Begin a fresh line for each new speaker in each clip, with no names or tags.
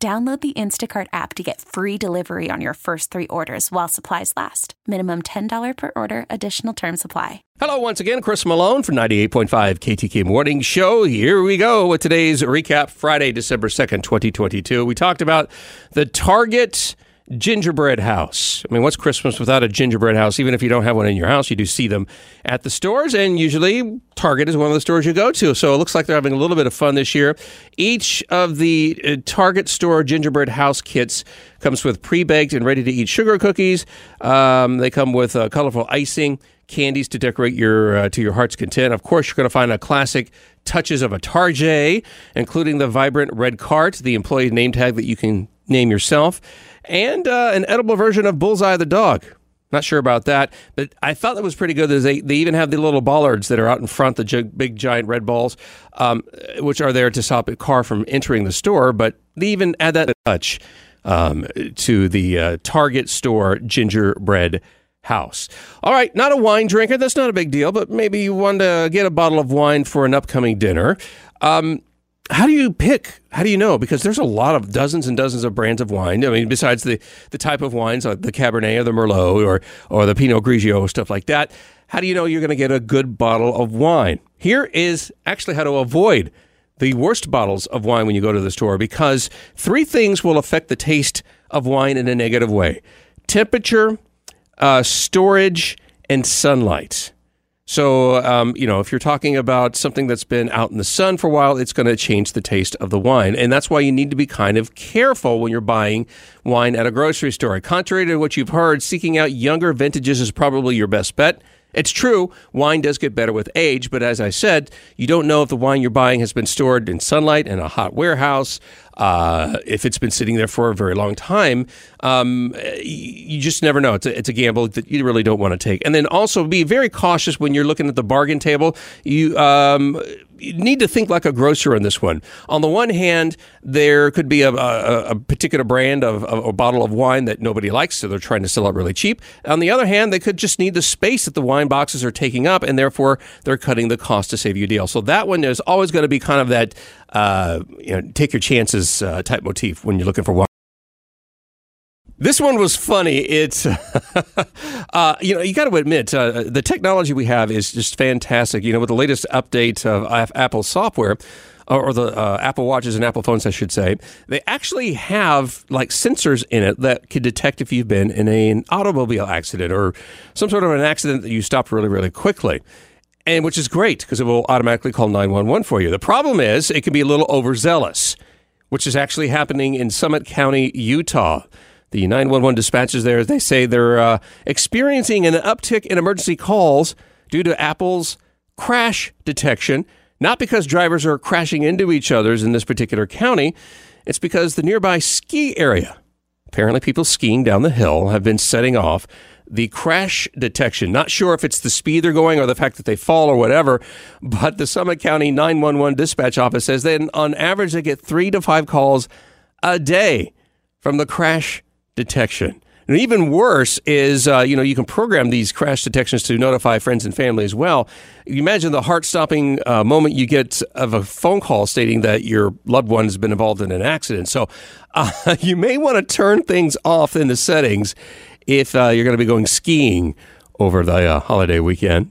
Download the Instacart app to get free delivery on your first three orders while supplies last. Minimum $10 per order, additional term supply.
Hello, once again, Chris Malone from 98.5 KTK Morning Show. Here we go with today's recap, Friday, December 2nd, 2022. We talked about the Target gingerbread house. I mean, what's Christmas without a gingerbread house? Even if you don't have one in your house, you do see them at the stores, and usually Target is one of the stores you go to. So it looks like they're having a little bit of fun this year. Each of the uh, Target store gingerbread house kits comes with pre baked and ready to eat sugar cookies. Um, they come with uh, colorful icing. Candies to decorate your uh, to your heart's content. Of course, you're going to find a classic touches of a Tarjay, including the vibrant red cart, the employee name tag that you can name yourself, and uh, an edible version of Bullseye the dog. Not sure about that, but I thought that was pretty good. They they even have the little bollards that are out in front, the big giant red balls, um, which are there to stop a car from entering the store. But they even add that touch um, to the uh, Target store gingerbread house. All right, not a wine drinker. That's not a big deal, but maybe you want to get a bottle of wine for an upcoming dinner. Um, how do you pick? How do you know? Because there's a lot of dozens and dozens of brands of wine. I mean, besides the, the type of wines, like the Cabernet or the Merlot or, or the Pinot Grigio, stuff like that. How do you know you're going to get a good bottle of wine? Here is actually how to avoid the worst bottles of wine when you go to the store because three things will affect the taste of wine in a negative way temperature, uh, storage, and sunlight. So, um, you know, if you're talking about something that's been out in the sun for a while, it's going to change the taste of the wine. And that's why you need to be kind of careful when you're buying wine at a grocery store. Contrary to what you've heard, seeking out younger vintages is probably your best bet. It's true, wine does get better with age, but as I said, you don't know if the wine you're buying has been stored in sunlight in a hot warehouse, uh, if it's been sitting there for a very long time. Um, you just never know. It's a, it's a gamble that you really don't want to take. And then also be very cautious when you're looking at the bargain table. You um, need to think like a grocer in this one. On the one hand, there could be a, a, a particular brand of, of, a bottle of wine that nobody likes, so they're trying to sell it really cheap. On the other hand, they could just need the space that the wine boxes are taking up, and therefore they're cutting the cost to save you a deal. So that one is always going to be kind of that uh, you know, take your chances uh, type motif when you're looking for wine. This one was funny. It's, uh, you know, you got to admit, uh, the technology we have is just fantastic. You know, with the latest update of Apple software, or the uh, Apple Watches and Apple phones, I should say, they actually have like sensors in it that can detect if you've been in a, an automobile accident or some sort of an accident that you stopped really, really quickly. And which is great because it will automatically call 911 for you. The problem is it can be a little overzealous, which is actually happening in Summit County, Utah. The 911 dispatchers there, they say they're uh, experiencing an uptick in emergency calls due to Apple's crash detection. Not because drivers are crashing into each other's in this particular county, it's because the nearby ski area, apparently people skiing down the hill, have been setting off the crash detection. Not sure if it's the speed they're going or the fact that they fall or whatever, but the Summit County 911 dispatch office says that on average they get three to five calls a day from the crash detection. And even worse is, uh, you know, you can program these crash detections to notify friends and family as well. You imagine the heart stopping uh, moment you get of a phone call stating that your loved one has been involved in an accident. So uh, you may want to turn things off in the settings if uh, you're going to be going skiing over the uh, holiday weekend.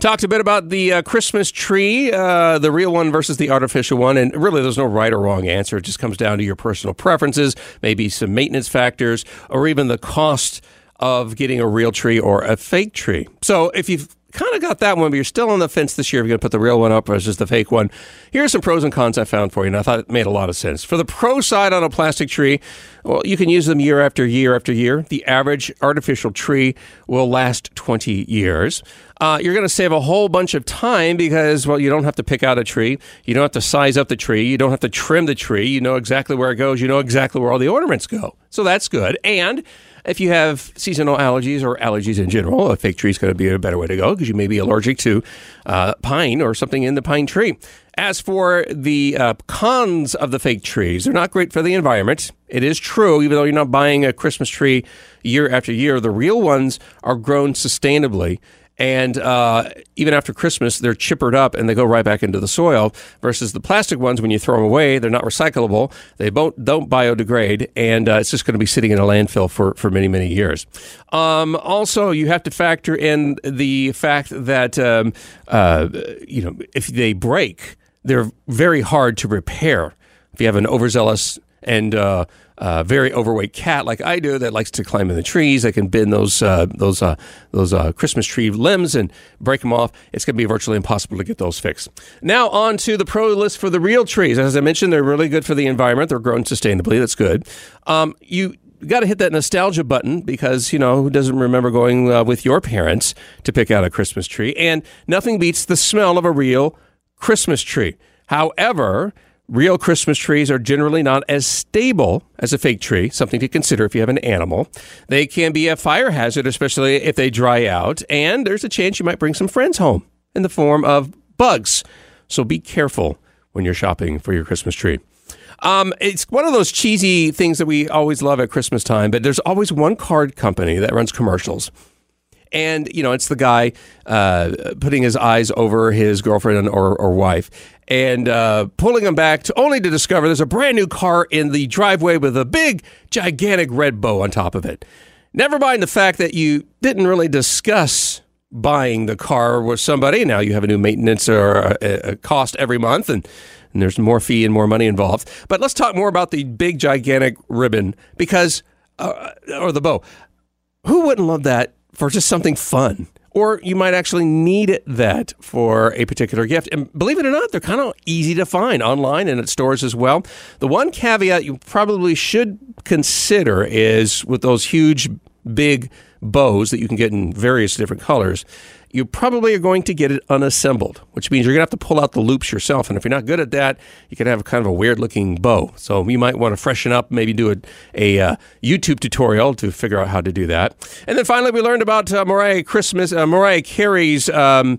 Talked a bit about the uh, Christmas tree, uh, the real one versus the artificial one. And really, there's no right or wrong answer. It just comes down to your personal preferences, maybe some maintenance factors, or even the cost of getting a real tree or a fake tree. So if you've kind of got that one, but you're still on the fence this year if you're going to put the real one up versus the fake one. Here are some pros and cons I found for you, and I thought it made a lot of sense. For the pro side on a plastic tree, well, you can use them year after year after year. The average artificial tree will last 20 years. Uh, you're going to save a whole bunch of time because, well, you don't have to pick out a tree. You don't have to size up the tree. You don't have to trim the tree. You know exactly where it goes. You know exactly where all the ornaments go. So that's good. And if you have seasonal allergies or allergies in general, a fake tree is going to be a better way to go because you may be allergic to uh, pine or something in the pine tree. As for the uh, cons of the fake trees, they're not great for the environment. It is true, even though you're not buying a Christmas tree year after year, the real ones are grown sustainably and uh, even after Christmas, they're chippered up and they go right back into the soil. Versus the plastic ones, when you throw them away, they're not recyclable. They don't, don't biodegrade, and uh, it's just going to be sitting in a landfill for, for many, many years. Um, also, you have to factor in the fact that um, uh, you know if they break, they're very hard to repair. If you have an overzealous and uh, uh, very overweight cat like I do that likes to climb in the trees. I can bend those uh, those uh, those uh, Christmas tree limbs and break them off. It's going to be virtually impossible to get those fixed. Now on to the pro list for the real trees. As I mentioned, they're really good for the environment. They're grown sustainably. That's good. Um, you got to hit that nostalgia button because you know who doesn't remember going with your parents to pick out a Christmas tree? And nothing beats the smell of a real Christmas tree. However, Real Christmas trees are generally not as stable as a fake tree, something to consider if you have an animal. They can be a fire hazard, especially if they dry out, and there's a chance you might bring some friends home in the form of bugs. So be careful when you're shopping for your Christmas tree. Um, it's one of those cheesy things that we always love at Christmas time, but there's always one card company that runs commercials and you know it's the guy uh, putting his eyes over his girlfriend or, or wife and uh, pulling him back to only to discover there's a brand new car in the driveway with a big gigantic red bow on top of it. Never mind the fact that you didn't really discuss buying the car with somebody. Now you have a new maintenance or a, a cost every month and and there's more fee and more money involved. But let's talk more about the big gigantic ribbon because uh, or the bow. Who wouldn't love that for just something fun. Or you might actually need that for a particular gift. And believe it or not, they're kind of easy to find online and at stores as well. The one caveat you probably should consider is with those huge, big bows that you can get in various different colors you probably are going to get it unassembled, which means you're going to have to pull out the loops yourself. And if you're not good at that, you can have kind of a weird looking bow. So you might want to freshen up, maybe do a, a uh, YouTube tutorial to figure out how to do that. And then finally, we learned about uh, Mariah Christmas, uh, Mariah Carey's. Um,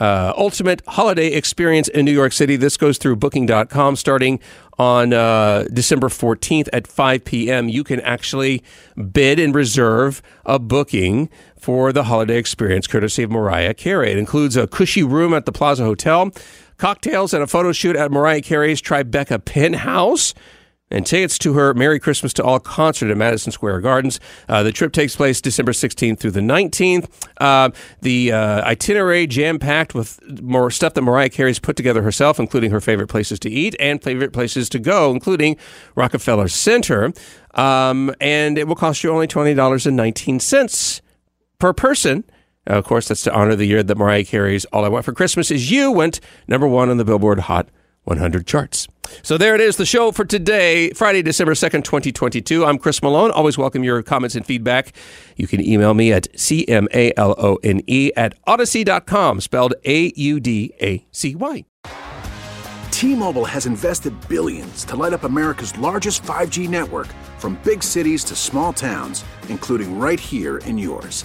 uh, ultimate holiday experience in New York City. This goes through booking.com starting on uh, December 14th at 5 p.m. You can actually bid and reserve a booking for the holiday experience courtesy of Mariah Carey. It includes a cushy room at the Plaza Hotel, cocktails, and a photo shoot at Mariah Carey's Tribeca Penthouse and tickets to her Merry Christmas to All concert at Madison Square Gardens. Uh, the trip takes place December 16th through the 19th. Uh, the uh, itinerary jam packed with more stuff that Mariah Carey's put together herself, including her favorite places to eat and favorite places to go, including Rockefeller Center. Um, and it will cost you only $20.19 per person. Of course, that's to honor the year that Mariah Carey's All I Want for Christmas Is You went number one on the Billboard Hot 100 charts. So there it is, the show for today, Friday, December 2nd, 2022. I'm Chris Malone. Always welcome your comments and feedback. You can email me at C-M-A-L-O-N-E at Audacy.com, spelled A-U-D-A-C-Y.
T-Mobile has invested billions to light up America's largest 5G network from big cities to small towns, including right here in yours.